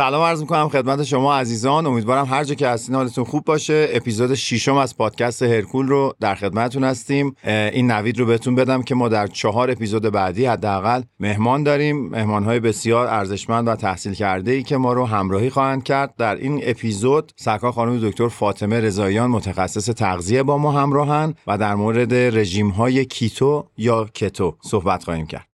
سلام عرض می‌کنم خدمت شما عزیزان. امیدوارم هر جا که هستین حالتون خوب باشه. اپیزود ششم از پادکست هرکول رو در خدمتتون هستیم. این نوید رو بهتون بدم که ما در چهار اپیزود بعدی حداقل مهمان داریم. مهمان های بسیار ارزشمند و تحصیل کرده ای که ما رو همراهی خواهند کرد. در این اپیزود سرکار خانم دکتر فاطمه رضاییان متخصص تغذیه با ما همراهن و در مورد رژیم های کیتو یا کتو صحبت خواهیم کرد.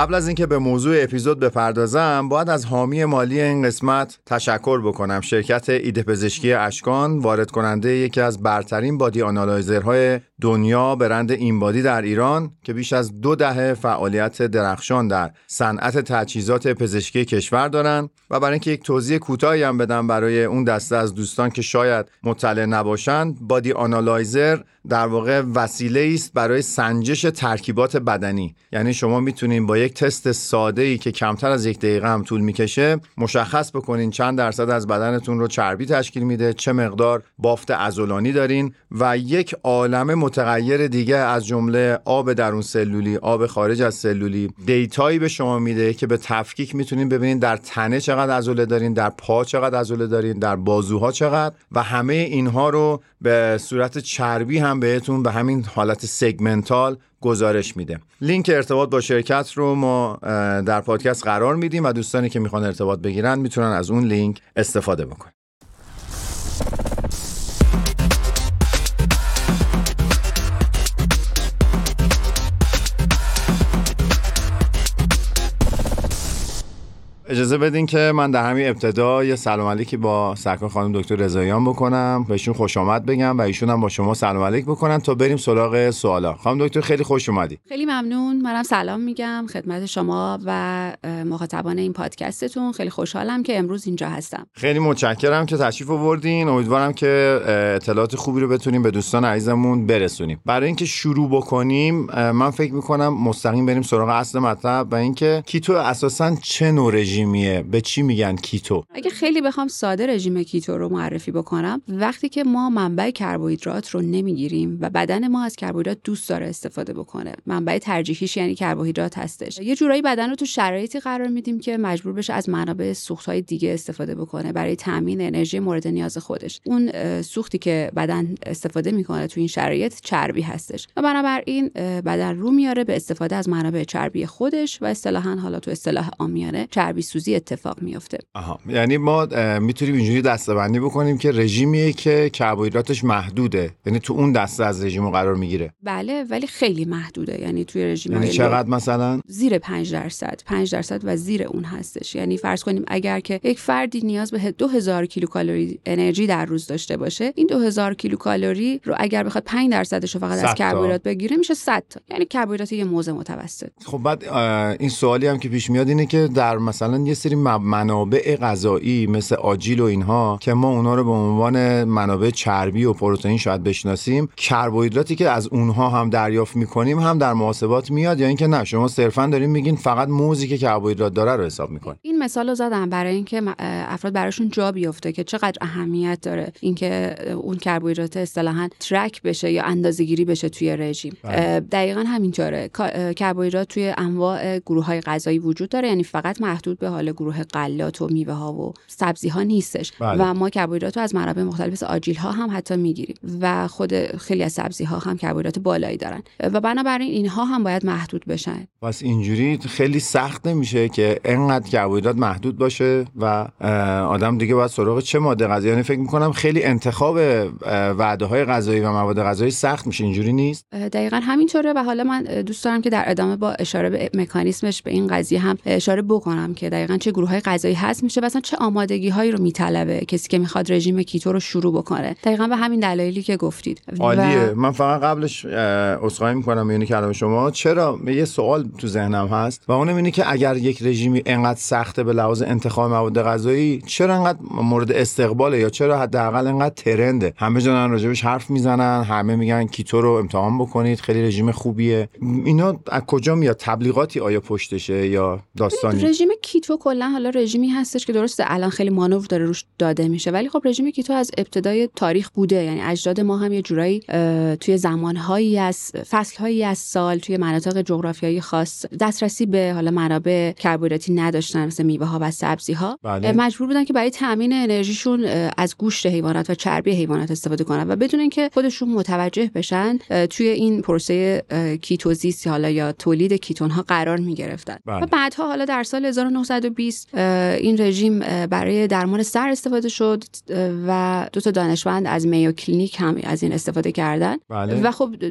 قبل از اینکه به موضوع اپیزود بپردازم باید از حامی مالی این قسمت تشکر بکنم. شرکت ایده پزشکی اشکان وارد کننده یکی از برترین body analyzer های دنیا برند InBody در ایران که بیش از دو دهه فعالیت درخشان در صنعت تجهیزات پزشکی کشور دارند و برای اینکه یک توضیح کوتاهی هم بدم برای اون دسته از دوستان که شاید مطلع نباشند body analyzer در واقع وسیله است برای سنجش ترکیبات بدنی. یعنی شما می‌تونید با یک تست ساده ای که کمتر از یک دقیقه هم طول می‌کشه مشخص بکنین چند درصد از بدنتون رو چربی تشکیل میده چه مقدار بافت عضلانی دارین و یک عالم متغیر دیگه از جمله آب درون سلولی آب خارج از سلولی. data یی به شما میده که به تفکیک می‌تونین ببینین در تنه چقدر عضله دارین در پا چقدر عضله دارین در بازوها چقدر. و همه اینها رو به صورت چربی هم بهتون به همین حالت segmental گزارش میده. لینک ارتباط با شرکت رو ما در پادکست قرار میدیم و دوستانی که می‌خوان ارتباط بگیرن می‌تونن از اون لینک استفاده بکنن. اجازه بدین که من در همین ابتدا یه سلام علیکی با سرکار خانم دکتر رضاییان بکنم. بهشون خوش آمد بگم و ایشون هم با شما سلام علیک بکنن تا بریم سراغ سوالا. خانم دکتر خیلی خوش اومدی. خیلی ممنون. منم سلام میگم خدمت شما و مخاطبان این پادکستتون. خیلی خوشحالم که امروز اینجا هستم. خیلی متشکرم که تشریف آوردین. امیدوارم که اطلاعات خوبی رو بتونیم به دوستان عزیزمون برسونیم. برای اینکه شروع بکنیم من فکر می‌کنم مستقیم بریم سراغ اصل مطلب و اینکه کیتو اساسا چه نوع رژیمیه. به چی میگن کیتو؟ اگه خیلی بخوام ساده رژیم کیتو رو معرفی بکنم وقتی که ما منبع کربوهیدرات رو نمی‌گیریم و بدن ما از کربوهیدرات دوست داره استفاده بکنه. منبع ترجیحیش یعنی کربوهیدرات هستش. یه جورایی بدن رو تو شرایطی قرار میدیم که مجبور بشه از منابع های دیگه استفاده بکنه برای تامین انرژی مورد نیاز خودش. اون سوختی که بدن استفاده می‌کنه تو این شرایط چربی هستش. و بنابراین بدن رو میاره به استفاده از منابع چربی خودش و اصطلاحا حالا تو اصطلاح عامیانه چربی سوزی اتفاق میفته آها یعنی ما می‌تونیم اینجوری دسته‌بندی بکنیم که رژیمیه که کربوهیدراتش محدوده. یعنی تو اون دسته از رژیم قرار می‌گیره. بله ولی خیلی محدوده. یعنی توی رژیم یعنی چقدر مثلا؟ زیر 5 درصد. 5 درصد و زیر اون هستش. یعنی فرض کنیم اگر که یک فردی نیاز به 2000 کیلوکالری انرژی در روز داشته باشه این 2000 کیلوکالری رو اگر بخواد 5 درصدش رو فقط از کربوهیدرات بگیره میشه 100 تا. یعنی کربوهیدرات یه موزه متوسط. خب بعد این سوالی هم که پیش میاد اینه که در مثلا یه سری منابع غذایی مثل آجیل و اینها که ما اونا رو به عنوان منابع چربی و پروتئین شاید بشناسیم کربوهیدراتی که از اونها هم دریافت می‌کنیم هم در محاسبات میاد یا اینکه نه شما صرفا دارین میگین فقط موزی که کربوهیدرات داره رو حساب می‌کنین. این مثال رو زدم برای اینکه افراد براشون جا بیفته که چقدر اهمیت داره اینکه اون کربوهیدرات اصطلاحا ترک بشه یا اندازه‌گیری بشه توی رژیم. بله. دقیقا همینطوره. کربوهیدرات توی انواع گروه های غذایی وجود داره یعنی فقط محدود به حال گروه غلات و میوه ها و سبزی ها نیستش بله. و ما کربوهیدرات رو از منابع مختلف مثل آجیل ها هم حتی می‌گیریم. و خود خیلی از سبزی ها هم کربوهیدرات بالایی دارن. و بنابراین اینها هم باید محدود بشن. پس اینجوری خیلی سخت نمیشه که انقدر کربوهیدرات محدود باشه و آدم دیگه باید سراغ چه ماده غذایی؟ یعنی فکر می‌کنم خیلی انتخاب وعده های غذایی و مواد غذایی سخت میشه. اینجوری نیست؟ دقیقا همینطوره. و حالا من دوست دارم که در ادامه با اشاره به مکانیسمش به این قضیه هم اشاره بکنم که دقیقا چه گروه های غذایی هست میشه مثلا چه آمادگی هایی رو میطلبه کسی که می‌خواد رژیم کیتو رو شروع بکنه. دقیقا به همین دلایلی که گفتید. عالیه. و... من فقط قبلش عذرخواهی می‌کنم میونی کلام شما. چرا؟ یه سوال تو ذهنم هست و اونم اینه که اگر یک رژیمی انقدر سخته به لحاظ انتخاب مواد غذایی چرا انقدر مورد استقباله یا چرا حداقل انقدر ترنده؟ همه جا راجبش حرف می‌زنن همه میگن کیتو رو امتحان بکنید خیلی رژیم خوبیه. اینا از کجا میاد؟ تبلیغاتی آیا پشتشه یا داستانی؟ رژیم کیتو کلا حالا رژیمی هستش که درسته الان خیلی مانور داره روش داده میشه ولی خب رژیم کیتو از ابتدای تاریخ بوده یعنی اجداد ما هم یه جورایی توی زمانهایی از فصلهایی از سال توی مناطق جغرافیایی خاص دسترسی به حالا منابع کربوهیدراتی نداشتن مثل میوه ها و سبزی ها بله. مجبور بودن که برای تامین انرژیشون از گوشت حیوانات و چربی حیوانات استفاده کنن و بدون اینکه خودشون متوجه بشن توی این پروسه ketosis حالا یا تولید ketone ها قرار می گرفتن بله. و بعدها حالا در سال 1920 این رژیم برای درمان صرع استفاده شد و دو تا دانشمند از Mayo Clinic هم از این استفاده کردن. بله. و خب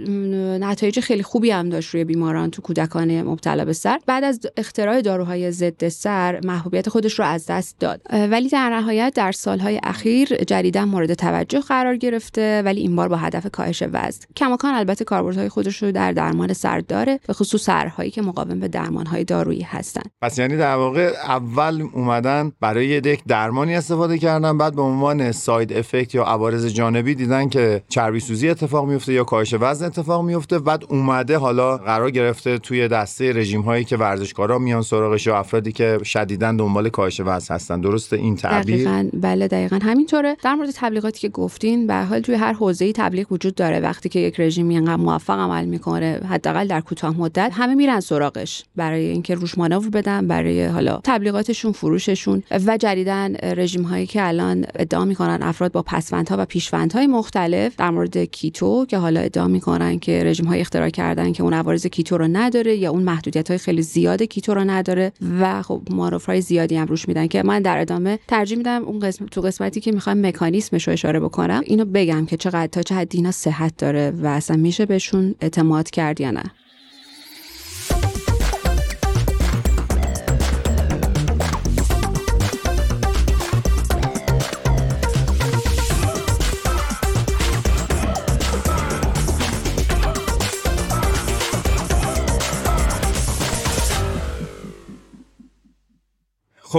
نتایج خیلی خوبی هم داشت روی بیماران تو کودکان مبتلا به صرع. بعد از اختراع داروهای ضد صرع محبوبیت خودش رو از دست داد. ولی در نهایت در سالهای اخیر جدیدا مورد توجه قرار گرفته ولی این بار با هدف کاهش وزن. کماکان البته کاربردهای خودش رو در درمان صرع داره به خصوص صرع‌هایی که مقاوم به درمانهای دارویی هستن. پس یعنی در واقع اول اومدن برای یک درمانی استفاده کردن بعد به عنوان side effect یا عوارض جانبی دیدن که چربی سوزی اتفاق میفته یا کاهش وزن اتفاق میفته. بعد اومده حالا قرار گرفته توی دسته رژیم هایی که ورزشکارا میان سراغش یا افرادی که شدیدا دنبال کاهش وزن هستن. درسته این تعبیر؟ دقیقاً. بله دقیقاً. همینطوره. در مورد تبلیغاتی که گفتین به حال توی هر حوزه‌ای تبلیغ وجود داره. وقتی که یک رژیم اینقدر موفق عمل می‌کنه حداقل در کوتاه مدت همه میرن سراغش. برای اینکه روش مانور بدن برای حالا تبلیغاتشون فروششون و جدیدن رژیم هایی که الان ادعا می‌کنن افراد با پسوندها و پیشوندهای مختلف در مورد keto که حالا ادعا می‌کنن که رژیم های اختراع کردن که اون عوارض کیتو رو نداره یا اون محدودیت های خیلی زیاد کیتو رو نداره و خب معارف های زیادی هم روش میدن که من در ادامه ترجیح میدم اون قسم تو قسمتی که می‌خوام مکانیسمش رو اشاره بکنم اینو بگم که چقدر تا چه حدی اینا صحت داره و اصلا میشه بهشون اعتماد کرد یا نه.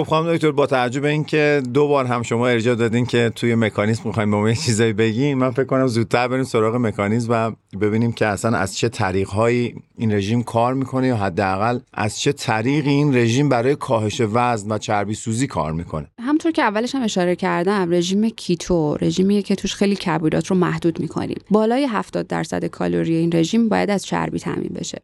خب خانم دکتر با توجه به اینکه دو بار هم شما ارجاع دادین که توی مکانیزم می‌خوایم به چیزایی بگین من فکر کنم زودتر بریم سراغ مکانیزم و ببینیم که اصلا از چه طریقهایی این رژیم کار می‌کنه یا حداقل از چه طریقی این رژیم برای کاهش وزن و چربی سوزی کار می‌کنه. همطور که اولش هم اشاره کردم رژیم کیتو رژیمیه که توش خیلی کربوهیدرات رو محدود می‌کنیم. بالای 70 درصد کالری این رژیم باید از چربی تامین بشه.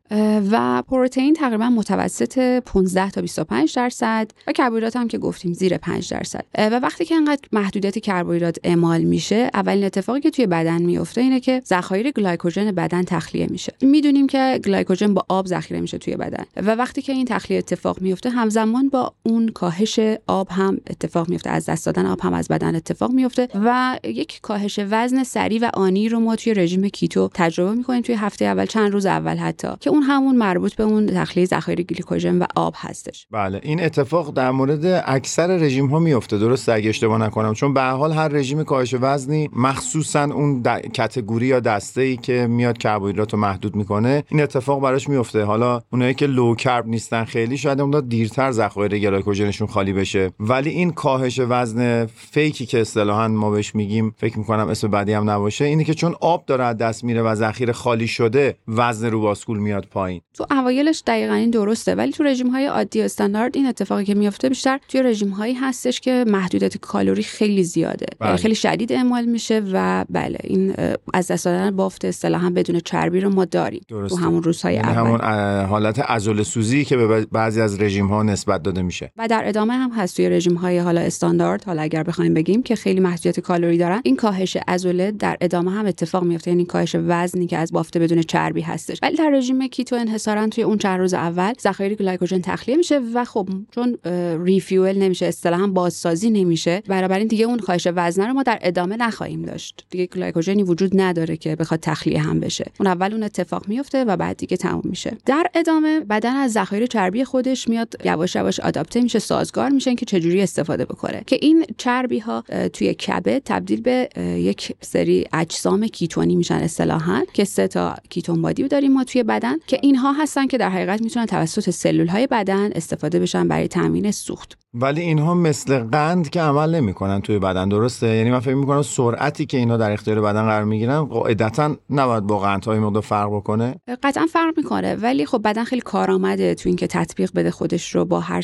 و پروتئین تقریبا متوسط 15 تا 25 درصد و کربوهیدرات هم که گفتیم زیر 5 درصد. و وقتی که انقدر محدودیت کربوهیدرات اعمال میشه اولین اتفاقی که توی بدن میفته اینه که ذخایر گلایکوژن بدن تخلیه میشه. می‌دونیم که گلایکوژن با آب ذخیره میشه توی بدن. و وقتی که این تخلیه اتفاق میفته همزمان با اون کاهش آب هم اتفاق میفته از دست دادن آب هم از بدن اتفاق میفته و یک کاهش وزن سریع و آنی رو ما توی رژیم keto تجربه می‌کنیم توی هفته اول چند روز اول حتی که اون همون مربوط به اون تخلیه ذخایر گلیکوژن و آب هستش. بله این اتفاق در مورد اکثر رژیم ها میفته درست اگه اشتباه نکنم. چون به حال هر رژیم کاهش وزنی مخصوصا اون کتگوری یا دسته ای که میاد کربوهیدرات رو محدود می‌کنه این اتفاق براش میفته حالا اونایی که لو کرب نیستن خیلی شاید اون دیرتر ذخایر گلایکوژنشون خالی بشه. ولی این کاهش وزن فیکی که اصطلاحا ما بهش میگیم فکر می‌کنم اسم بعدی هم نباشه اینه که چون آب داره از دست میره و ذخیره خالی شده وزن رو باسکول میاد پایین. تو اوایلش دقیقا این درسته ولی تو رژیم های عادی استاندارد این اتفاقی که میفته بیشتر توی رژیم هایی هستش که محدودیت کالری خیلی زیاده. بله. خیلی شدید اعمال میشه و بله این از دست دادن بافت اصطلاحا بدون چربی رو ما داریم درسته. تو همون روزهای یعنی اول. همون حالت عضله سوزی که به بعضی از رژیم ها نسبت داده میشه. و در ادامه هم هست توی رژیم های حالا استاندارد حالا اگر بخوایم بگیم که خیلی محدودیت کالری دارن. این کاهش عضله در ادامه هم اتفاق میفته یعنی کاهش وزنی که از بافت بدون چربی هستش. ولی در رژیم keto انحصارا توی اون چند روز اول ذخایر گلایکوژن تخلیه میشه و خب چون ریفیول نمیشه اصطلاحا بازسازی نمیشه بنابراین دیگه اون کاهش وزن رو ما در ادامه نخواهیم داشت. دیگه گلایکوژنی وجود نداره که بخواد تخلیه هم بشه. اون اول اون اتفاق میفته و بعد دیگه تموم میشه. در ادامه بدن از ذخایر چربی خودش میاد یواش یواش آداپته میشه سازگار میشن که چجوری استفاده بکنه. که این چربی ها توی کبد تبدیل به یک سری اجسام کیتونی میشن اصطلاحا که سه تا کیتون بادی داریم ما توی بدن که اینها هستن که در حقیقت می‌تونن توسط سلول های بدن استفاده بشن برای تامین سوخت. ولی اینها مثل قند که عمل نمی‌کنن توی بدن درسته؟ یعنی من فکر می‌کنم سرعتی که اینا در اختیار بدن قرار می‌گیرن قاعدتا نباید با قندهای مقدار فرق بکنه. قطعا فرق می‌کنه. ولی خب بدن خیلی کارآمده تو اینکه تطبیق بده خودش رو با هر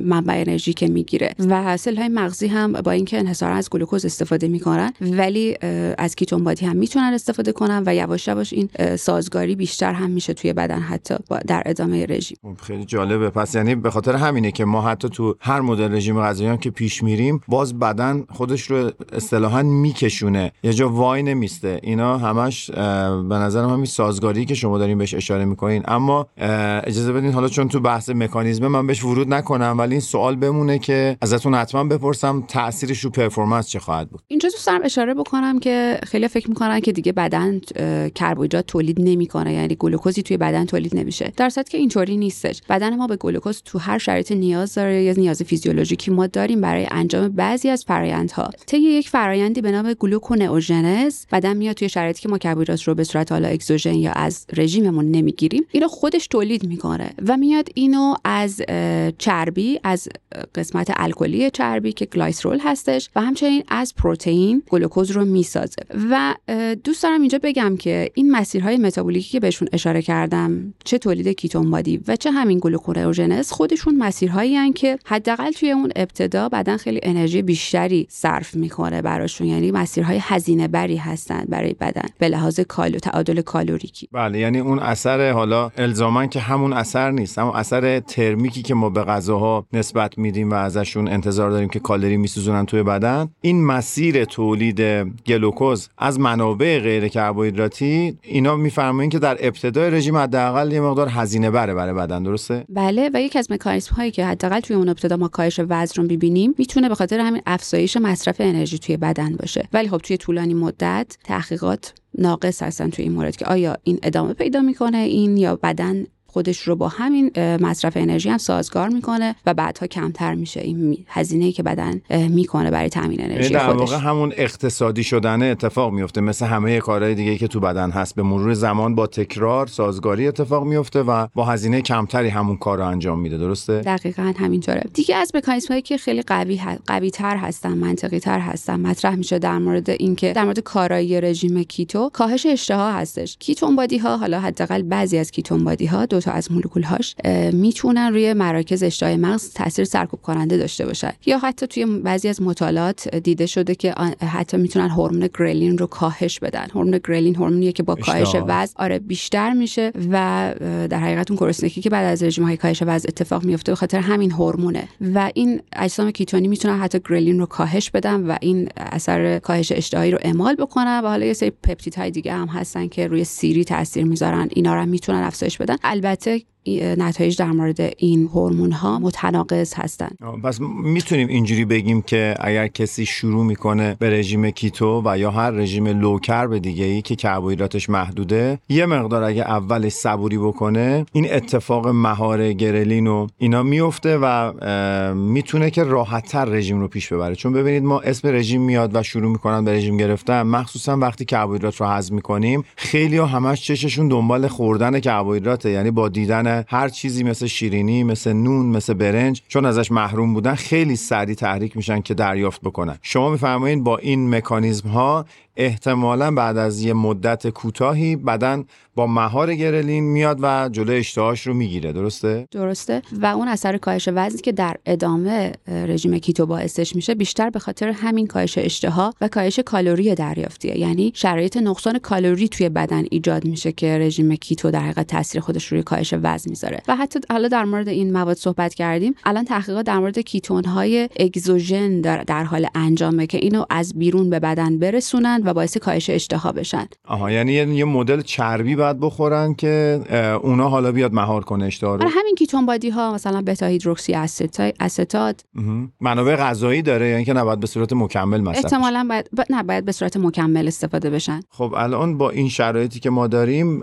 منبع انرژی که می‌گیره. و سل های مغزی هم با اینکه انحصارا از گلوکوز استفاده می‌کنن ولی از کیتون بادی هم می‌تونن استفاده کنن و یواش یواش این سازگاری بیشتر هم میشه توی بدن حتی در ادامه رژیم. خب، خیلی جالبه. پس یعنی به خاطر همینه که ما حتی تو هر مدل رژیم غذایی هم که پیش میریم باز بدن خودش رو اصطلاحا میکشونه. یه جا وای نمیسته. اینا همش به نظر همین سازگاری که شما دارین بهش اشاره می‌کنین. اما اجازه بدین حالا چون تو بحث مکانیزم من بهش ورود نکنم ولی این سوال بمونه که ازتون حتما بپرسم تاثیرش رو پرفورمنس چه خواهد بود؟ اینجا دوست دارم اشاره بکنم که خیلی فکر می‌کنن که دیگه بدن کربوهیدرات تولید نمی‌کنه. یعنی گلوکوزی توی بدن تولید نمیشه. در که اینطوری نیستش. بدن ما به گلوکوز تو هر شرایط نیاز داره یا نیاز فیزیولوژیکی ما داریم برای انجام بعضی از فرایندها. طی یک فرایندی به نام گلوکونئوژنز بدن میاد توی شرایطی که ما کربوهیدرات رو به صورت حالا اکسوژن یا از رژیممون نمی‌گیریم. اینو خودش تولید می‌کنه و میاد اینو از چربی از قسمت الکلی چربی که glycerol هستش و همچنین از پروتئین گلوکوز رو می‌سازه. و دوست دارم اینجا بگم که این مسیرهای متابولیکی که بهشون اشاره کردم چه تولید ketone body و چه همین گلوکونئوژنز خودشون مسیرهایی که حداقل توی اون ابتدا بدن خیلی انرژی بیشتری صرف می‌کنه براشون. یعنی مسیرهای هزینه بری هستن برای بدن به لحاظ کالو تعادل کالوریکی. بله یعنی اون اثر حالا الزاما که همون اثر نیست اما اثر thermic ی که ما به غذاها نسبت میدیم و ازشون انتظار داریم که کالری میسوزونن توی بدن این مسیر تولید گلوکوز از منابع غیر کربوهیدراتی اینا میفرمایین که در ابتدای رژیم حداقل یه مقدار هزینه بره برای بدن درسته؟ بله و یکی از مکانیزم هایی که حداقل توی اون ابتدا ما کاهش وزن رو ببینیم می‌تونه به خاطر همین افزایش مصرف انرژی توی بدن باشه. ولی خب توی طولانی مدت تحقیقات ناقص هستن توی این مورد که آیا این ادامه پیدا می‌کنه این یا بدن خودش رو با همین مصرف انرژی هم سازگار می‌کنه و بعدها کمتر میشه. این هزینه که بدن می‌کنه برای تامین انرژی یعنی در واقع همون اقتصادی شدن اتفاق میفته مثل همه کارهای دیگه که تو بدن هست به مرور زمان با تکرار سازگاری اتفاق میفته و با هزینه کمتری همون کار رو انجام میده. درسته؟ دقیقا همینطوره. دیگه از مکانیزم هایی که خیلی قوی قوی تر هستن منطقی تر هستن مطرح میشه در مورد اینکه در مورد کارایی رژیم کیتو کاهش اشتها هستش. کیتون بادی ها حالا حداقل بعضی از کیتون بادی ها دو تا از مولکول هاش می‌تونن روی مراکز اشتهای مغز تاثیر سرکوب کننده داشته باشن. یا حتی توی بعضی از مطالعات دیده شده که حتی می‌تونن هورمون گرلین رو کاهش بدن. هورمون گرلین هورمونیه که با کاهش وزن آره بیشتر میشه و در حقیقت اون گرسنگی که بعد از رژیم های کاهش وزن اتفاق میفته به خاطر همین هورمونه. و این اجسام کیتونی می‌تونن حتی گرلین رو کاهش بدن و این اثر کاهش اشتهایی رو اعمال بکنن و حالا یه سری پپتیدهای دیگه هم هستن که روی سیری تاثیر می‌ذارن. اینا رو هم می‌تونن افزایش بدن. البته genetic نتایج در مورد این هورمون ها متناقض هستند. پس می‌تونیم اینجوری بگیم که اگر کسی شروع می‌کنه به رژیم کیتو و یا هر رژیم low carb دیگه ای که کربوهیدراتش محدوده یه مقدار اگه اولش صبوری بکنه این اتفاق مهار گرلین و اینا میفته و می‌تونه که راحتتر رژیم رو پیش ببره چون ببینید ما اسم رژیم میاد و شروع می‌کنن به رژیم گرفتن مخصوصا وقتی کربوهیدرات رو هضم می‌کنیم خیلی همش چششون دنبال خوردن کربوهیدراته یعنی با دیدن هر چیزی مثل شیرینی مثل نون مثل برنج چون ازش محروم بودن خیلی سریع تحریک میشن که دریافت بکنن. شما میفرمایید با این مکانیزم ها احتمالا بعد از یه مدت کوتاهی بدن با مهار گرلین میاد و جلو اشتهاش رو می‌گیره. درسته؟ درسته. و اون اثر کاهش وزنی که در ادامه رژیم کیتو باعثش میشه بیشتر به خاطر همین کاهش اشتها و کاهش کالری دریافتیه یعنی شرایط نقصان کالری توی بدن ایجاد میشه که رژیم کیتو در حقیقت تاثیر خودش روی کاهش وزن می‌ذاره. و حتی حالا در مورد این مواد صحبت کردیم. الان تحقیقات در مورد کیتون های اگزوژن در, در حال انجامه که اینو از بیرون به بدن برسونن و باعث کاهش اشتها بشن. آها یعنی یه مدل چربی باید بخورن که اونا حالا بیاد مهار کنه اشتها رو. همین کیتون بادی ها مثلا بتا هیدروکسی استات منابع غذایی داره یعنی که نباید به صورت مکمل مصرف احتمالاً باید ب... نه باید به صورت مکمل استفاده بشن. خب الان با این شرایطی که ما داریم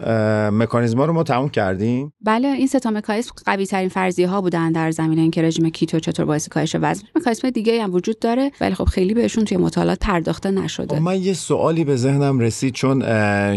مکانیزما رو ما تموم کردیم؟ بله این سه تا مکانیزم قوی ترین فرضیه ها بودن در زمینه اینکه رژیم کیتو چطور باعث کاهش وزن. مکانیزم دیگه هم وجود داره ولی خب خیلی بهشون توی مطالعات پرداخته نشده. من یه سوالی به ذهنم رسید چون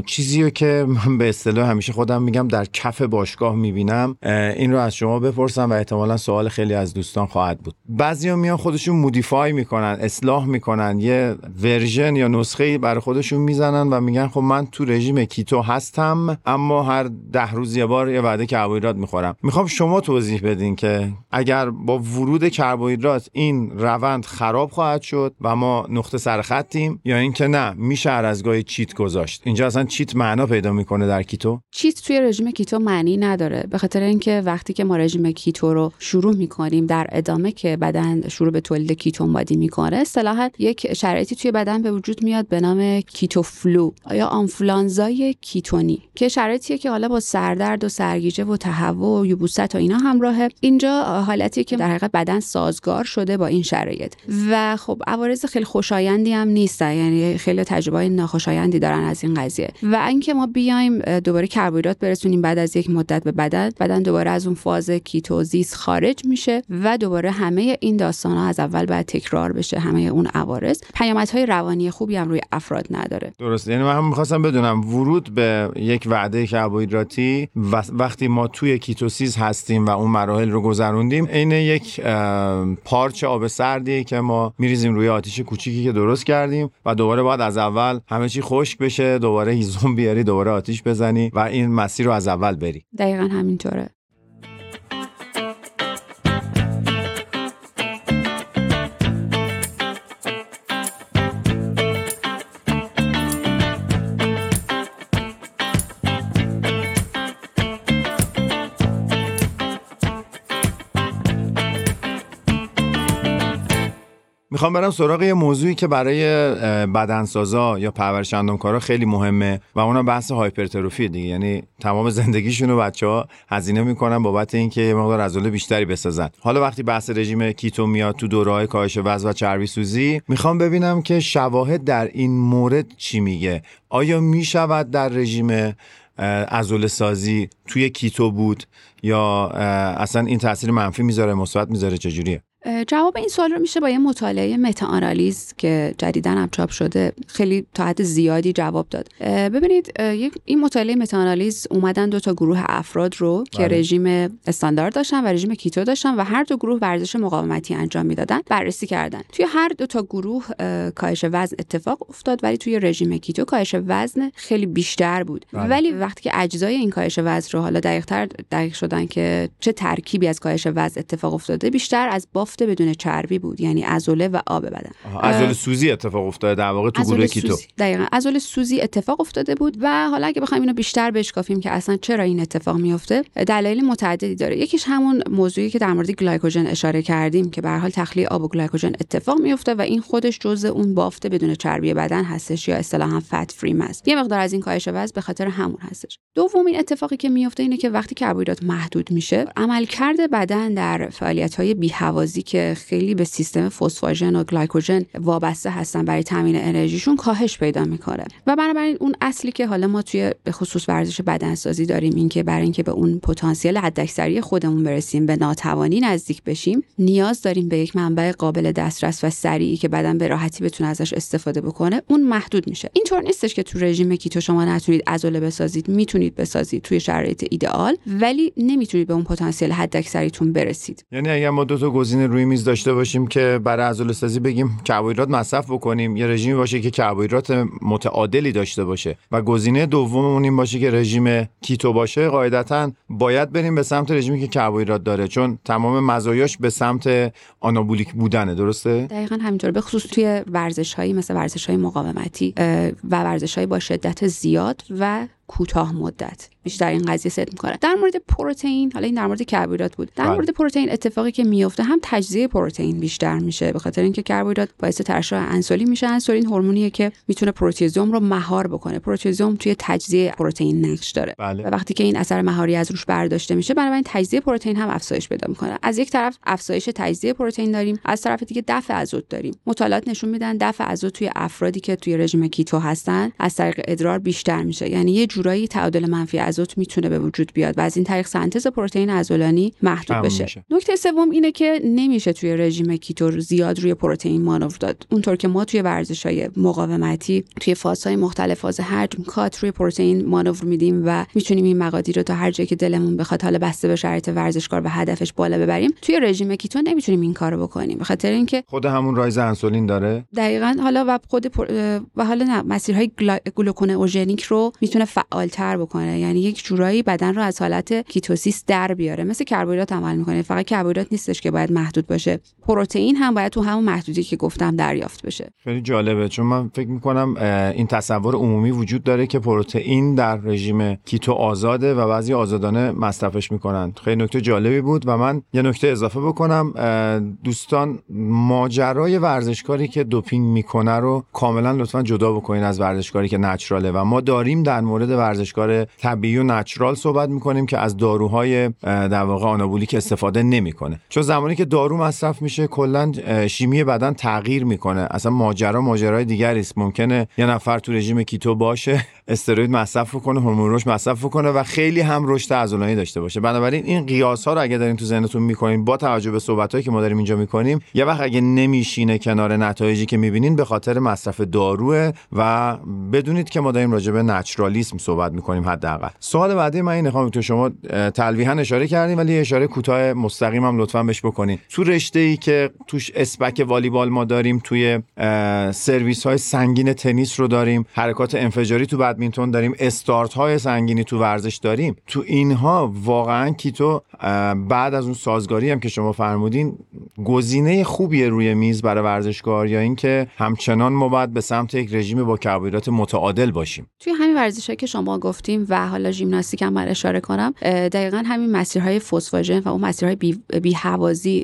چیزی رو که من به اصطلاح همیشه خودم میگم در کف باشگاه می‌بینم. این رو از شما بپرسم و احتمالا سوال خیلی از دوستان خواهد بود. بعضیا میان خودشون modify می‌کنن اصلاح می‌کنن یه ورژن یا نسخه برای خودشون می‌زنن و میگن خب من تو رژیم کیتو هستم اما هر ده روز یه بار یه وعده کربوهیدرات می‌خورم. می‌خوام شما توضیح بدین که اگر با ورود کربوهیدرات این روند خراب خواهد شد و ما نقطه سر خطیم یا اینکه نه میشه گاهی cheat گذاشت. اینجا اصلا cheat معنا پیدا می‌کنه در کیتو؟ cheat توی رژیم کیتو معنی نداره به خاطر اینکه وقتی که ما رژیم کیتو رو شروع می‌کنیم در ادامه که بدن شروع به تولید کیتون بادی می‌کنه اصطلاحا یک شرایطی توی بدن به وجود میاد به نام keto flu یا آنفلانزای کیتونی که شرایطیه که حالا با سردرد و سرگیجه و تهوع و یبوست و اینا همراهه. اینجا حالتی که در حقیقت بدن سازگار شده با این شرایط. و خب عوارض خیلی خوشایندی هم نیستن یعنی خیلی تجربه ناخوشایندی دارن از این قضیه. و اینکه ما بیایم دوباره کربوهیدرات برسونیم بعد از یک مدت به بدن بدن دوباره از اون فاز کیتوزیس خارج میشه و دوباره همه این داستان ها از اول باید تکرار بشه همه اون عوارض. پیامدهای روانی خوبی هم روی افراد نداره. درست یعنی من هم می‌خواستم بدونم ورود به یک وعده کربوهیدراتی وقتی ما توی کیتوسیز هستیم و اون مراحل رو گذروندیم عین یک پارچ آب سردی که ما میریزیم روی آتیش کوچیکی که درست کردیم و دوباره باید از اول همه چی خشک بشه دوباره هیزم بیاری دوباره آتیش بزنی و این مسیر رو از اول بری. دقیقا همینطوره. می‌خوام برم سراغ یه موضوعی که برای بدنسازا یا پرورش اندامکارا خیلی مهمه و اونم بحث هایپرتروفی دیگه. یعنی تمام زندگیشون رو بچه ها هزینه می‌کنن بابت اینکه یه مقدار عضله بیشتری بسازن. حالا وقتی بحث رژیم کیتو میاد تو دوره‌های کاهش وزن و چربی سوزی می‌خوام ببینم که شواهد در این مورد چی میگه. آیا می‌شود در رژیم عضله سازی توی کیتو بود یا اصلا این تاثیر منفی می‌ذاره مثبت می‌ذاره چجوریه؟ جواب این سوال رو میشه با یه مطالعه متاآنالیز که جدیدا هم چاپ شده خیلی تا حد زیادی جواب داد ببینید این مطالعه متاآنالیز اومدن دو تا گروه افراد رو که بله. رژیم استاندارد داشتن و رژیم کیتو داشتن و هر دو گروه ورزش مقاومتی انجام می‌دادن بررسی کردن توی هر دو تا گروه کاهش وزن اتفاق افتاد ولی توی رژیم کیتو کاهش وزن خیلی بیشتر بود بله. ولی وقتی که اجزای این کاهش وزن رو حالا دقیقتر دقیق شدن که چه ترکیبی از کاهش وزن اتفاق افتاده بیشتر از بافت بدون چربی بود یعنی عضله و آب بدن. عضله سوزی اتفاق افتاده در واقع تو گروه کیتو. دقیقاً. عضله سوزی اتفاق افتاده بود و حالا اگه بخوایم اینو بیشتر بشکافیم که اصلا چرا این اتفاق میفته دلایل متعددی داره. یکیش همون موضوعی که در مورد گلایکوژن اشاره کردیم که به هر حال تخلیه آب و گلایکوژن اتفاق میفته و این خودش جزء اون بافت بدون چربی بدن هستش یا اصطلاحا fat free mass یه مقدار از این کاهش وزن به خاطر همون هستش. دومین اتفاقی که میفته اینه که وقتی کربوهیدرات محدود میشه عملکرد بدن در فعالیت های بیهوازی که خیلی به سیستم فسفاژن و گلایکوژن وابسته هستن برای تامین انرژیشون کاهش پیدا می‌کنه. و بنابراین اون اصلی که حالا ما توی به خصوص ورزش بدنسازی داریم این که برای اینکه به اون پتانسیل حداکثری خودمون برسیم به ناتوانی نزدیک بشیم نیاز داریم به یک منبع قابل دسترس و سریعی که بدن به راحتی بتونه ازش استفاده بکنه اون محدود میشه. اینطور نیستش که تو رژیم کیتو شما نتونید عضله بسازید می‌تونید بسازید توی شرایط ایدئال ولی نمی‌تونید به اون پتانسیل حداکثریتون برسید. یعنی اگر ما دو تا گزینه روی میز داشته باشیم که برای عضله سازی بگیم کربوهیدرات مصرف بکنیم. یه رژیمی باشه که کربوهیدرات متعادلی داشته باشه. و گزینه دوممون این باشه که رژیم کیتو باشه. قاعدتا باید بریم به سمت رژیمی که کربوهیدرات داره چون تمام مزایاش به سمت آنابولیک بودنه. درسته؟ دقیقا همینطور به خصوص توی ورزش هایی مثل ورزش های مقاومتی و ورزش های با شدت زیاد و کوتاه مدت. بیشتر این قضیه صدق می‌کنه. در مورد پروتئین حالا این در مورد کربوهیدرات بود. در بله. مورد پروتئین اتفاقی که میفته هم تجزیه پروتئین بیشتر میشه به خاطر اینکه کربوهیدرات باعث ترشح انسولین میشه. انسولین هورمونیه که می‌تونه پروتئزوم رو مهار بکنه. پروتئزوم توی تجزیه پروتئین نقش داره. بله. و وقتی که این اثر مهاری از روش برداشته میشه بنابراین تجزیه پروتئین هم افزایش پیدا می‌کنه. از یک طرف افزایش تجزیه پروتئین داریم از طرف دیگه دفع ازوت داریم. مطالعات نشون میدن دفع ازوت توی افرادی که توی رژیم کیتو هستن از طریق ادرار بیشتر میشه. یعنی یه جورایی تعادل منفی ازوت می‌تونه به وجود بیاد و از این طریق سنتز پروتئین عضلانی محدود بشه. نکته سوم اینه که نمیشه توی رژیم کیتو زیاد روی پروتئین مانور داد اونطور که ما توی ورزش های مقاومتی توی فازهای مختلف فاز حجم cut روی پروتئین مانور میدیم و می‌تونیم این مقادیر رو تا هر جایی که دلمون بخواد حالا بسته به شرایط ورزشکار و هدفش بالا ببریم توی رژیم کیتو نمی‌تونیم این کارو بکنیم. به خاطر اینکه خود همون rise انسولین داره؟ دقیقا حالا و خود پر- و حالا نه مسیرهای گلا- گلوکونئوژنیک رو می‌تونه فعالتر بکنه. یعنی یک جورایی بدن رو از حالت ketosis در بیاره. مثل کربوهیدرات عمل می‌کنه. فقط کربوهیدرات نیستش که باید محدود باشه. پروتئین هم باید تو همون محدوده‌ای که گفتم دریافت بشه. خیلی جالبه. چون من فکر می‌کنم این تصور عمومی وجود داره که پروتئین در رژیم کیتو آزاده و بعضی آزادانه مصرفش می‌کنن خیلی نکته جالبی بود و من یه نکته اضافه بکنم. دوستان ماجرای ورزشکاری که دوپینگ می‌کنه رو کاملا لطفا جدا بکنین از ورزشکاری که natural ه و ما داریم در مورد ورزشکار طبیعی و natural صحبت می‌کنیم که از داروهای در واقع آنابولیک استفاده نمی‌کنه. چون زمانی که دارو مصرف میشه کلا شیمی بدن تغییر می‌کنه. اصلا ماجرا ماجرای دیگری است. ممکنه یه نفر تو رژیم کیتو باشه استروید مصرف کنه هورمون رشد مصرف کنه و خیلی هم رشد عضلانی داشته باشه. بنابراین این قیاس ها رو اگه دارین تو ذهنتون می‌کنین با توجه به صحبت که ما داریم اینجا می‌کنیم یه وقت اگه نمیشینه کنار نتایجی که می‌بینین به خاطر مصرف داروه و بدونید که ما داریم راجع به نچرالیسم صحبت می‌کنیم حداقل. سوال بعدی من اینه خانم تو شما تلویحا اشاره کردین ولی اشاره کوتاه مستقیم هم لطفا بهش بکنین. تو رشته ای که توش اسپک والیبال ما داریم توی سرویس های سنگین تنیس رو داریم حرکات انفجاری تو بدمینتون داریم استارت های سنگینی تو ورزش داریم. تو اینها واقعا کیتو بعد از اون سازگاری هم که شما فرمودین گزینه خوبیه روی میز برای ورزشکار یا اینکه همچنان ما باید به سمت یک رژیم با کربوهیدرات متعادل باشیم. توی همین ورزشهایی که شما گفتیم و حالا ژیمناستیک هم من اشاره کنم دقیقا همین مسیرهای فسفاژن و اون مسیرهای بی, بی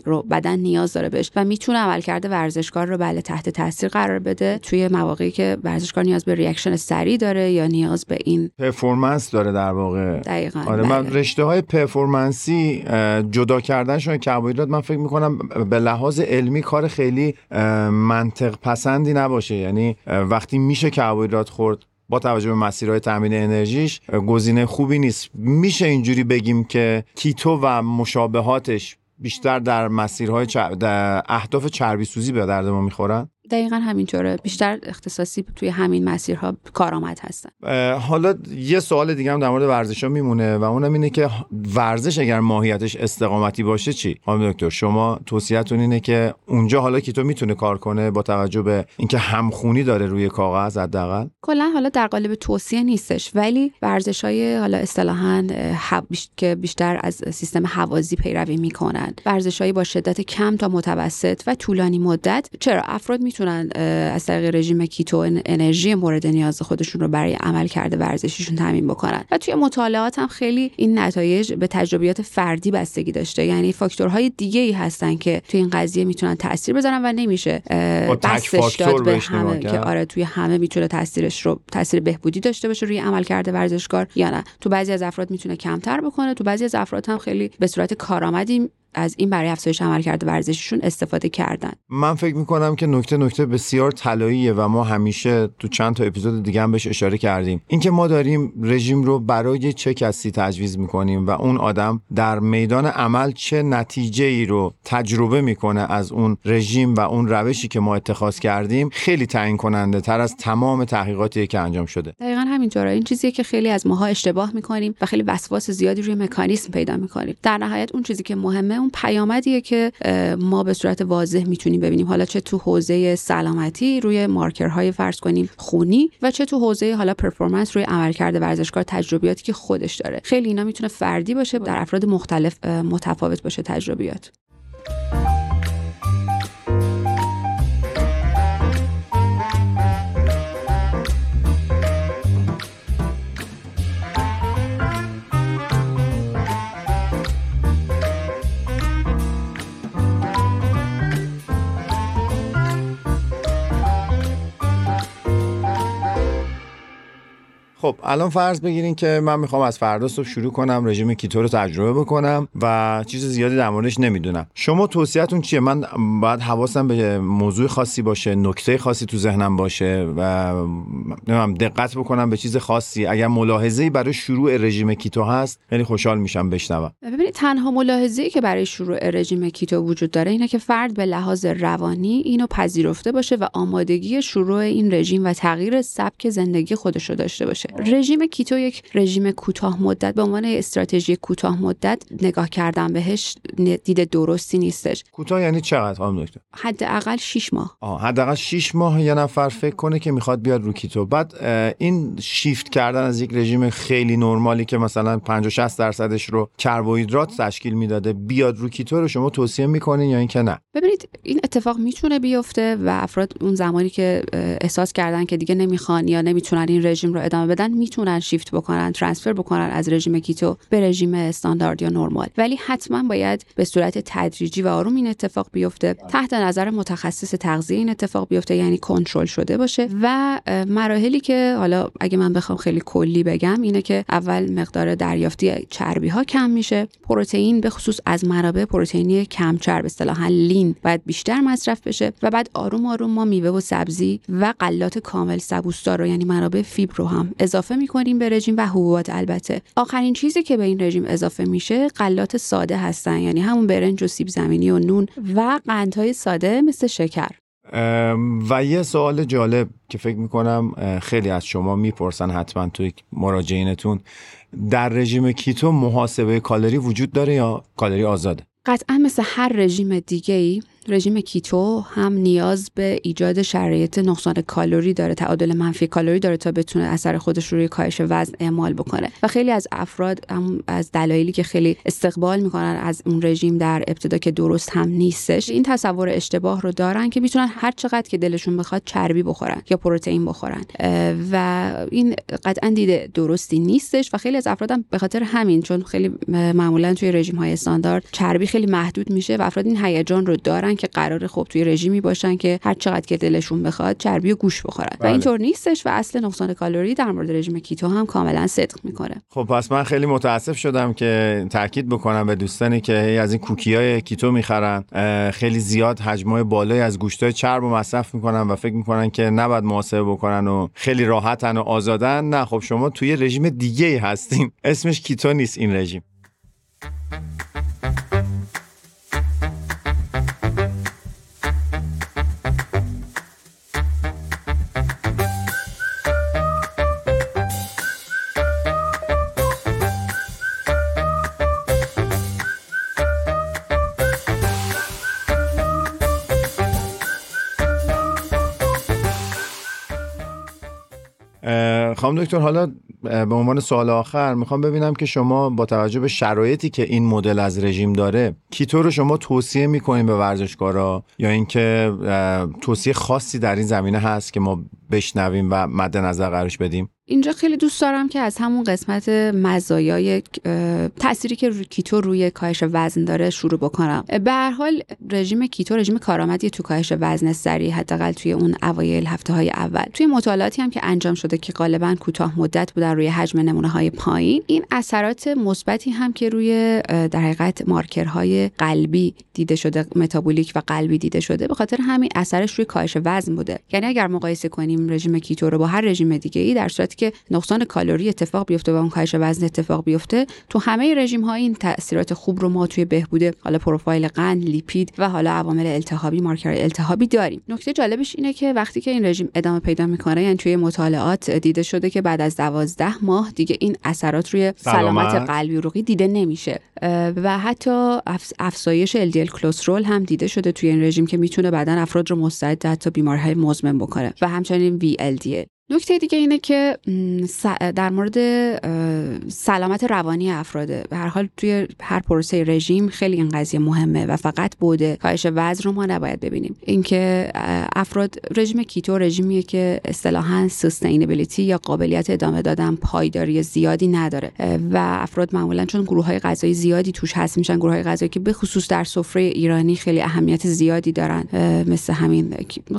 رو بدن نیاز داره بهش و می‌تونه عملکرد ورزشکار رو بله تحت تاثیر قرار بده توی مواقعی که ورزشکار نیاز به reaction سریع داره یا نیاز به این performance داره در واقع. دقیقا آره من بله. رشته های performance ی جدا کردنشون کربوهیدرات من فکر می‌کنم به لحاظ علمی کار خیلی منطق پسندی نباشه. یعنی وقتی میشه کربوهیدرات خورد با توجه به مسیرهای تامین انرژیش گزینه خوبی نیست. میشه اینجوری بگیم که کیتو و مشابهاتش بیشتر در مسیرهای چر... در اهداف چربی سوزی به درد ما می‌خورن؟ دقیقا همینطوره. بیشتر اختصاصی توی همین مسیرها کارآمد هستن. حالا یه سوال دیگه هم در مورد ورزش ها میمونه و اونم اینه که ورزش اگر ماهیتش استقامتی باشه چی؟ خانم دکتر شما توصیهتون اینه که اونجا حالا که تو می‌تونه کار کنه با توجه به اینکه همخونی داره روی کاغذ حداقل؟ کلا حالا در قالب توصیه نیستش ولی ورزش های حالا اصطلاحا که بیشتر از سیستم هوازی پیروی می‌کنن. ورزش با شدت کم تا متوسط و طولانی مدت. چرا؟ افراد می‌تونن از طریق رژیم کیتو ان- انرژی مورد نیاز خودشون رو برای عمل کرده ورزشیشون تامین بکنن. و توی مطالعات هم خیلی این نتایج به تجربیات فردی بستگی داشته. یعنی فاکتورهای دیگه ای هستن که توی این قضیه می‌تونن تاثیر بذارن و نمیشه بستش داد به همه. که آره توی همه می‌تونه تاثیرش رو تاثیر بهبودی داشته باشه روی عملکرد ورزشکار یا نه. تو بعضی از افراد می‌تونه کمتر بکنه تو بعضی از افراد هم خیلی به صورت کارآمدی از این برای افزایش عملکرد ورزشیشون استفاده کردن. من فکر می‌کنم که نکته نکته بسیار طلاییه و ما همیشه تو چند تا اپیزود دیگه هم بهش اشاره کردیم. اینکه ما داریم رژیم رو برای چه کسی تجویز می‌کنیم و اون آدم در میدان عمل چه نتیجه ای رو تجربه می‌کنه از اون رژیم و اون روشی که ما اتخاذ کردیم خیلی تعیین کننده تر از تمام تحقیقاتی که انجام شده. دقیقا همینطوره. این چیزیه که خیلی از ماها اشتباه می‌کنیم و خیلی وسواس زیادی روی مکانیسم پیدا می‌کنیم. در نهایت اون چیزی که مهمه اون پیامدیه که ما به صورت واضح می‌تونیم ببینیم. حالا چه تو حوزه سلامتی روی مارکرهای فرض کنیم خونی و چه تو حوزه حالا پرفورمنس روی عملکرد ورزشکار تجربیاتی که خودش داره. خیلی اینا می‌تونه فردی باشه در افراد مختلف متفاوت باشه تجربیات. خب الان فرض بگیرین که من می‌خوام از فردا صبح شروع کنم رژیم کیتو رو تجربه بکنم و چیز زیادی در موردش نمی‌دونم. شما توصیهتون چیه؟ من باید حواسم به موضوع خاصی باشه نکته خاصی تو ذهنم باشه و نمی‌دونم دقت بکنم به چیز خاصی. اگر ملاحظه‌ای برای شروع رژیم کیتو هست خیلی خوشحال میشم بشنوم. ببینید تنها ملاحظه‌ای که برای شروع رژیم کیتو وجود داره اینه که فرد به لحاظ روانی اینو پذیرفته باشه و آمادگی شروع این رژیم و تغییر سبک زندگی خودش داشته باشه. رژیم کیتو یک رژیم کوتاه مدت به عنوان استراتژی کوتاه مدت نگاه کردن بهش دید درستی نیستش. کوتاه یعنی چقدر خانم دکتر؟ حداقل 6 ماه. آه حداقل 6 ماه یه نفر فکر کنه که می‌خواد بیاد رو کیتو. بعد این شیفت کردن از یک رژیم خیلی نرمالی که مثلا 50 60 درصدش رو کربوهیدرات تشکیل می‌داده بیاد رو کیتو رو شما توصیه می‌کنین یا اینکه نه؟ ببینید این اتفاق می‌تونه بیفته و افراد اون زمانی که احساس کردن که دیگه نمی‌خوان یا نمی‌تونن این رژیم رو ادامه بدن می‌تونن شیفت بکنن transfer بکنن از رژیم کیتو به رژیم استاندارد یا نرمال. ولی حتما باید به صورت تدریجی و آروم این اتفاق بیفته. تحت نظر متخصص تغذیه این اتفاق بیفته یعنی کنترل شده باشه. و مراحلی که حالا اگه من بخوام خیلی کلی بگم اینه که اول مقدار دریافتی چربی ها کم میشه. پروتئین به خصوص از منابع پروتئینی کم چرب اصطلاحا لین باید بیشتر مصرف بشه و بعد آروم آروم ما میوه و سبزی و غلات کامل سبوسدار رو یعنی منابع فیبر رو هم اضافه می‌کنیم به رژیم و حبوبات البته. آخرین چیزی که به این رژیم اضافه میشه غلات ساده هستن یعنی همون برنج و سیب زمینی و نون و قندهای ساده مثل شکر. و یه سوال جالب که فکر می‌کنم خیلی از شما می‌پرسن حتما توی مراجعینتون. در رژیم کیتو محاسبه کالری وجود داره یا کالری آزاده؟ قطعا مثل هر رژیم دیگه ای رژیم کیتو هم نیاز به ایجاد شرایط نقصان کالری داره تعادل منفی کالری داره تا بتونه اثر خودش رو روی کاهش وزن اعمال بکنه. و خیلی از افراد هم از دلایلی که خیلی استقبال می‌کنن از اون رژیم در ابتدا که درست هم نیستش این تصور اشتباه رو دارن که می‌تونن هر چقدر که دلشون بخواد چربی بخورن یا پروتئین بخورن. و این قطعا دید درستی نیستش و خیلی از افراد هم به خاطر همین چون خیلی معمولا توی رژیم های استاندارد چربی خیلی محدود میشه و افراد این هیجان رو دارن که قراره خب توی رژیمی باشن که هر چقدر که دلشون بخواد چربی و گوشت بخورن. بله. و اینطور نیستش و اصل نقصان کالری در مورد رژیم کیتو هم کاملا صدق می‌کنه. خب پس من خیلی متاسف شدم که تاکید بکنم به دوستانی که از این کوکی های کیتو می‌خرن. خیلی زیاد حجمای بالایی از گوشتای چرب و مصرف می‌کنن و فکر می‌کنن که نباید محاسبه بکنن و خیلی راحتن و آزادن. نه خب شما توی رژیم دیگه هستین. اسمش کیتو نیست این رژیم. دکتر حالا به عنوان سوال آخر می‌خوام ببینم که شما با توجه به شرایطی که این مدل از رژیم داره کیتو رو شما توصیه می‌کنین به ورزشکارا؟ یا اینکه توصیه خاصی در این زمینه هست که ما بشنویم و مد نظر قرارش بدیم؟ اینجا خیلی دوست دارم که از همون قسمت مزایای تأثیری که روی کیتو روی کاهش وزن داره شروع بکنم. به هر حال رژیم کیتو رژیم کارآمدی تو کاهش وزن سریع حداقل توی اون اوایل هفته های اول. توی مطالعاتی هم که انجام شده که غالبا کوتاه مدت بودن روی حجم نمونه های پایین این اثرات مثبتی هم که روی در حقیقت مارکرهای قلبی دیده شده متابولیک و قلبی دیده شده به خاطر همین اثرش روی کاهش وزن بوده. یعنی اگر مقایسه کنیم رژیم کیتو رو با هر رژیم دیگه ای در که نقصان کالری اتفاق بیفته و اون کاهش وزن اتفاق بیفته. تو همه رژیم ها این تاثیرات خوب رو ما توی بهبود حالا پروفایل قند لیپید و حالا عوامل التهابی مارکر التهابی داریم. نکته جالبش اینه که وقتی که این رژیم ادامه پیدا می‌کنه یعنی توی مطالعات دیده شده که بعد از دوازده ماه دیگه این اثرات روی سلامت, سلامت قلبی عروقی دیده نمیشه. و حتی افزایش LDL کلسترول هم دیده شده توی این رژیم که می‌تونه بعدا افراد رو مستعد حتی بیماریهای مزمن بکنه. و همچنین VLDL نکته دیگه اینه که در مورد سلامت روانی افراده به هر حال توی هر پروسه رژیم خیلی این قضیه مهمه و فقط بوده کاهش وزن رو ما نباید ببینیم. اینکه افراد رژیم کیتو رژیمیه که اصطلاحا سستینبیلیتی یا قابلیت ادامه دادن پایداری زیادی نداره. و افراد معمولا چون گروه های غذایی زیادی توش هست میشن گروه های غذایی که به خصوص در سفره ایرانی خیلی اهمیت زیادی دارن. مثل همین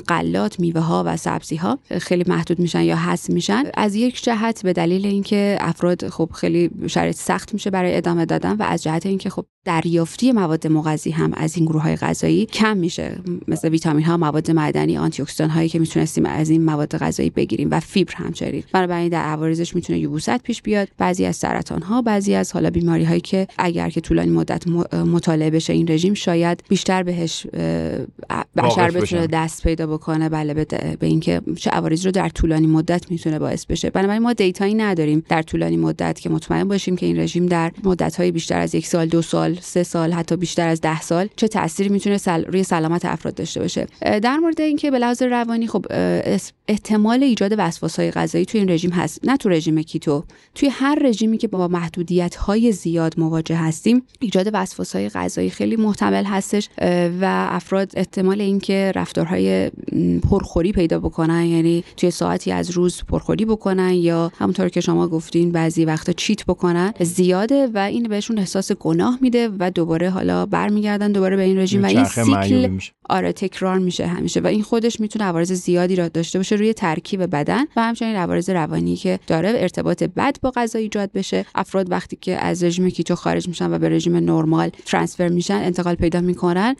غلات میوه ها و سبزی ها خیلی محدود میشن یا حذف میشن. از یک جهت به دلیل اینکه افراد خب خیلی شرایط سخت میشه برای ادامه دادن و از جهت اینکه خب دریافتی مواد مغذی هم از این گروه های غذایی کم میشه. مثل ویتامین ها مواد معدنی آنتی اکسیدان هایی که می‌تونستیم از این مواد غذایی بگیریم و فیبر همچنین. بنابراین در عوارضش می‌تونه یبوست پیش بیاد. بعضی از سرطان ها بعضی از حالا بیماری هایی که اگر که طولانی مدت مطالعه بشه این رژیم شاید بیشتر بهش بشر بتونه دست پیدا بکنه. بله به, به اینکه چه عوارضی رو در طولانی مدت می‌تونه باعث بشه. بنابراین ما دیتایی نداریم در طولانی مدت که مطمئن باشیم که این رژیم در مدت های بیشتر از یک سال دو سال سه سال حتی بیشتر از ده سال چه تأثیری می‌تونه سل... روی سلامت افراد داشته باشه. در مورد اینکه به لحاظ روانی خب احتمال ایجاد وسواس های غذایی توی این رژیم هست. نه تو رژیم کیتو. توی هر رژیمی که با محدودیت های زیاد مواجه هستیم ایجاد وسواس های غذایی خیلی محتمل هستش و افراد احتمال اینکه رفتارهای پرخوری پیدا بکنن یعنی توی ساعتی از روز پرخوری بکنن یا همونطور که شما گفتین بعضی وقتا چیت بکنن زیاده و این بهشون احساس گناه میده و دوباره حالا برمیگردن دوباره به این رژیم و این سیکل آره تکرار میشه همیشه و این خودش می‌تونه عوارض زیادی را داشته باشه روی ترکیب بدن و همچنین عوارض روانی که داره ارتباط بد با غذا ایجاد بشه افراد وقتی که از رژیم کیتو خارج میشن و به رژیم نرمال ترانسفر میشن انتقال پیدا می‌کنن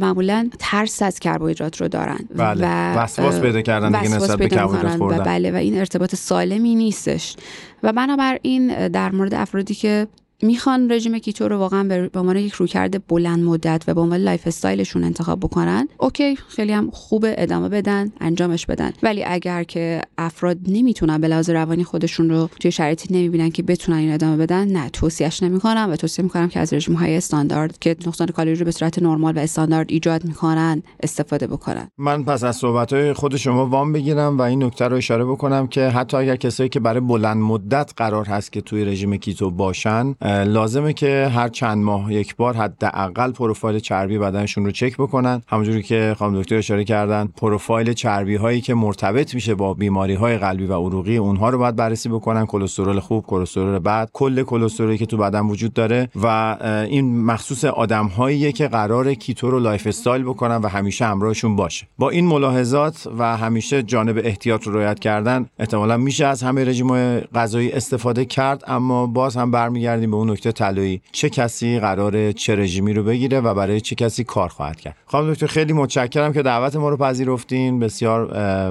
معمولا ترس از کربوهیدرات رو دارن بله. و وسواس پیدا کردن دیگه نسبت به کربوهیدرات خوردن بله و این ارتباط سالمی نیستش. و بنابراین در مورد افرادی که می‌خوان رژیم کیتو رو واقعا به عنوان یک رویکرد بلند مدت و به عنوان lifestyle شون انتخاب بکنن okay خیلی هم خوبه ادامه بدن انجامش بدن. ولی اگر که افراد نمی‌تونن به لحاظ روانی خودشون رو توی شرایطی نمی‌بینن که بتونن این ادامه بدن نه توصیهش نمی‌کنم و توصیه می‌کنم که از رژیم های استاندارد که نقصان کالری رو به صورت نرمال و استاندارد ایجاد می‌کنن استفاده بکنن. من پس از صحبت های خود شما وام بگیرم و این نکته رو اشاره بکنم که حتی اگر کسایی که برای بلند مدت قرار هست که توی رژیم کیتو باشن لازمه که هر چند ماه یک بار حداقل پروفایل چربی بدنشون رو چک بکنن. همونجوری که خانم دکتر اشاره کردن پروفایل چربی هایی که مرتبط میشه با بیماری های قلبی و عروقی اونها رو باید بررسی بکنن. کلسترول خوب کلسترول بد کل کلسترولی که تو بدن وجود داره و این مخصوص آدم که قرار keto رو lifestyle بکنن و همیشه همراهشون باشه. با این ملاحظات و همیشه جانب احتیاط رو رعایت کردن احتمالا میشه از همه رژیم غذایی استفاده کرد اما باز هم برمیگردیم به اون نکته طلایی چه کسی قراره چه رژیمی رو بگیره و برای چه کسی کار خواهد کرد. خانم دکتر خیلی متشکرم که دعوت ما رو پذیرفتین. بسیار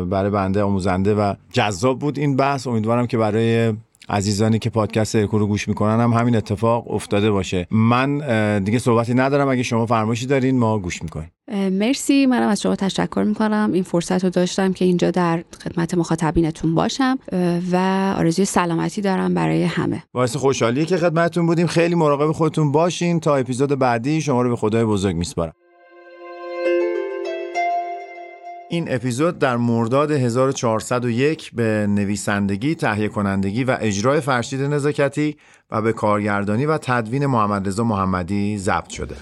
برای بنده آموزنده و جذاب بود این بحث. امیدوارم که برای عزیزانی که پادکست ارکو رو گوش می‌کنن هم همین اتفاق افتاده باشه. من دیگه صحبتی ندارم. اگه شما فرمایشی دارین ما گوش می‌کنیم. مرسی. منم از شما تشکر می‌کنم. این فرصت رو داشتم که اینجا در خدمت مخاطبینتون باشم. و آرزوی سلامتی دارم برای همه. باعث خوشحالیه که خدمتتون بودیم. خیلی مراقب خودتون باشین. تا اپیزود بعدی شما رو به خدای بزرگ میسپارم. این اپیزود در مرداد 1401 به نویسندگی، تهیه کنندگی و اجرای فرشید نزاکتی و به کارگردانی و تدوین محمد رضا محمدی ضبط شده.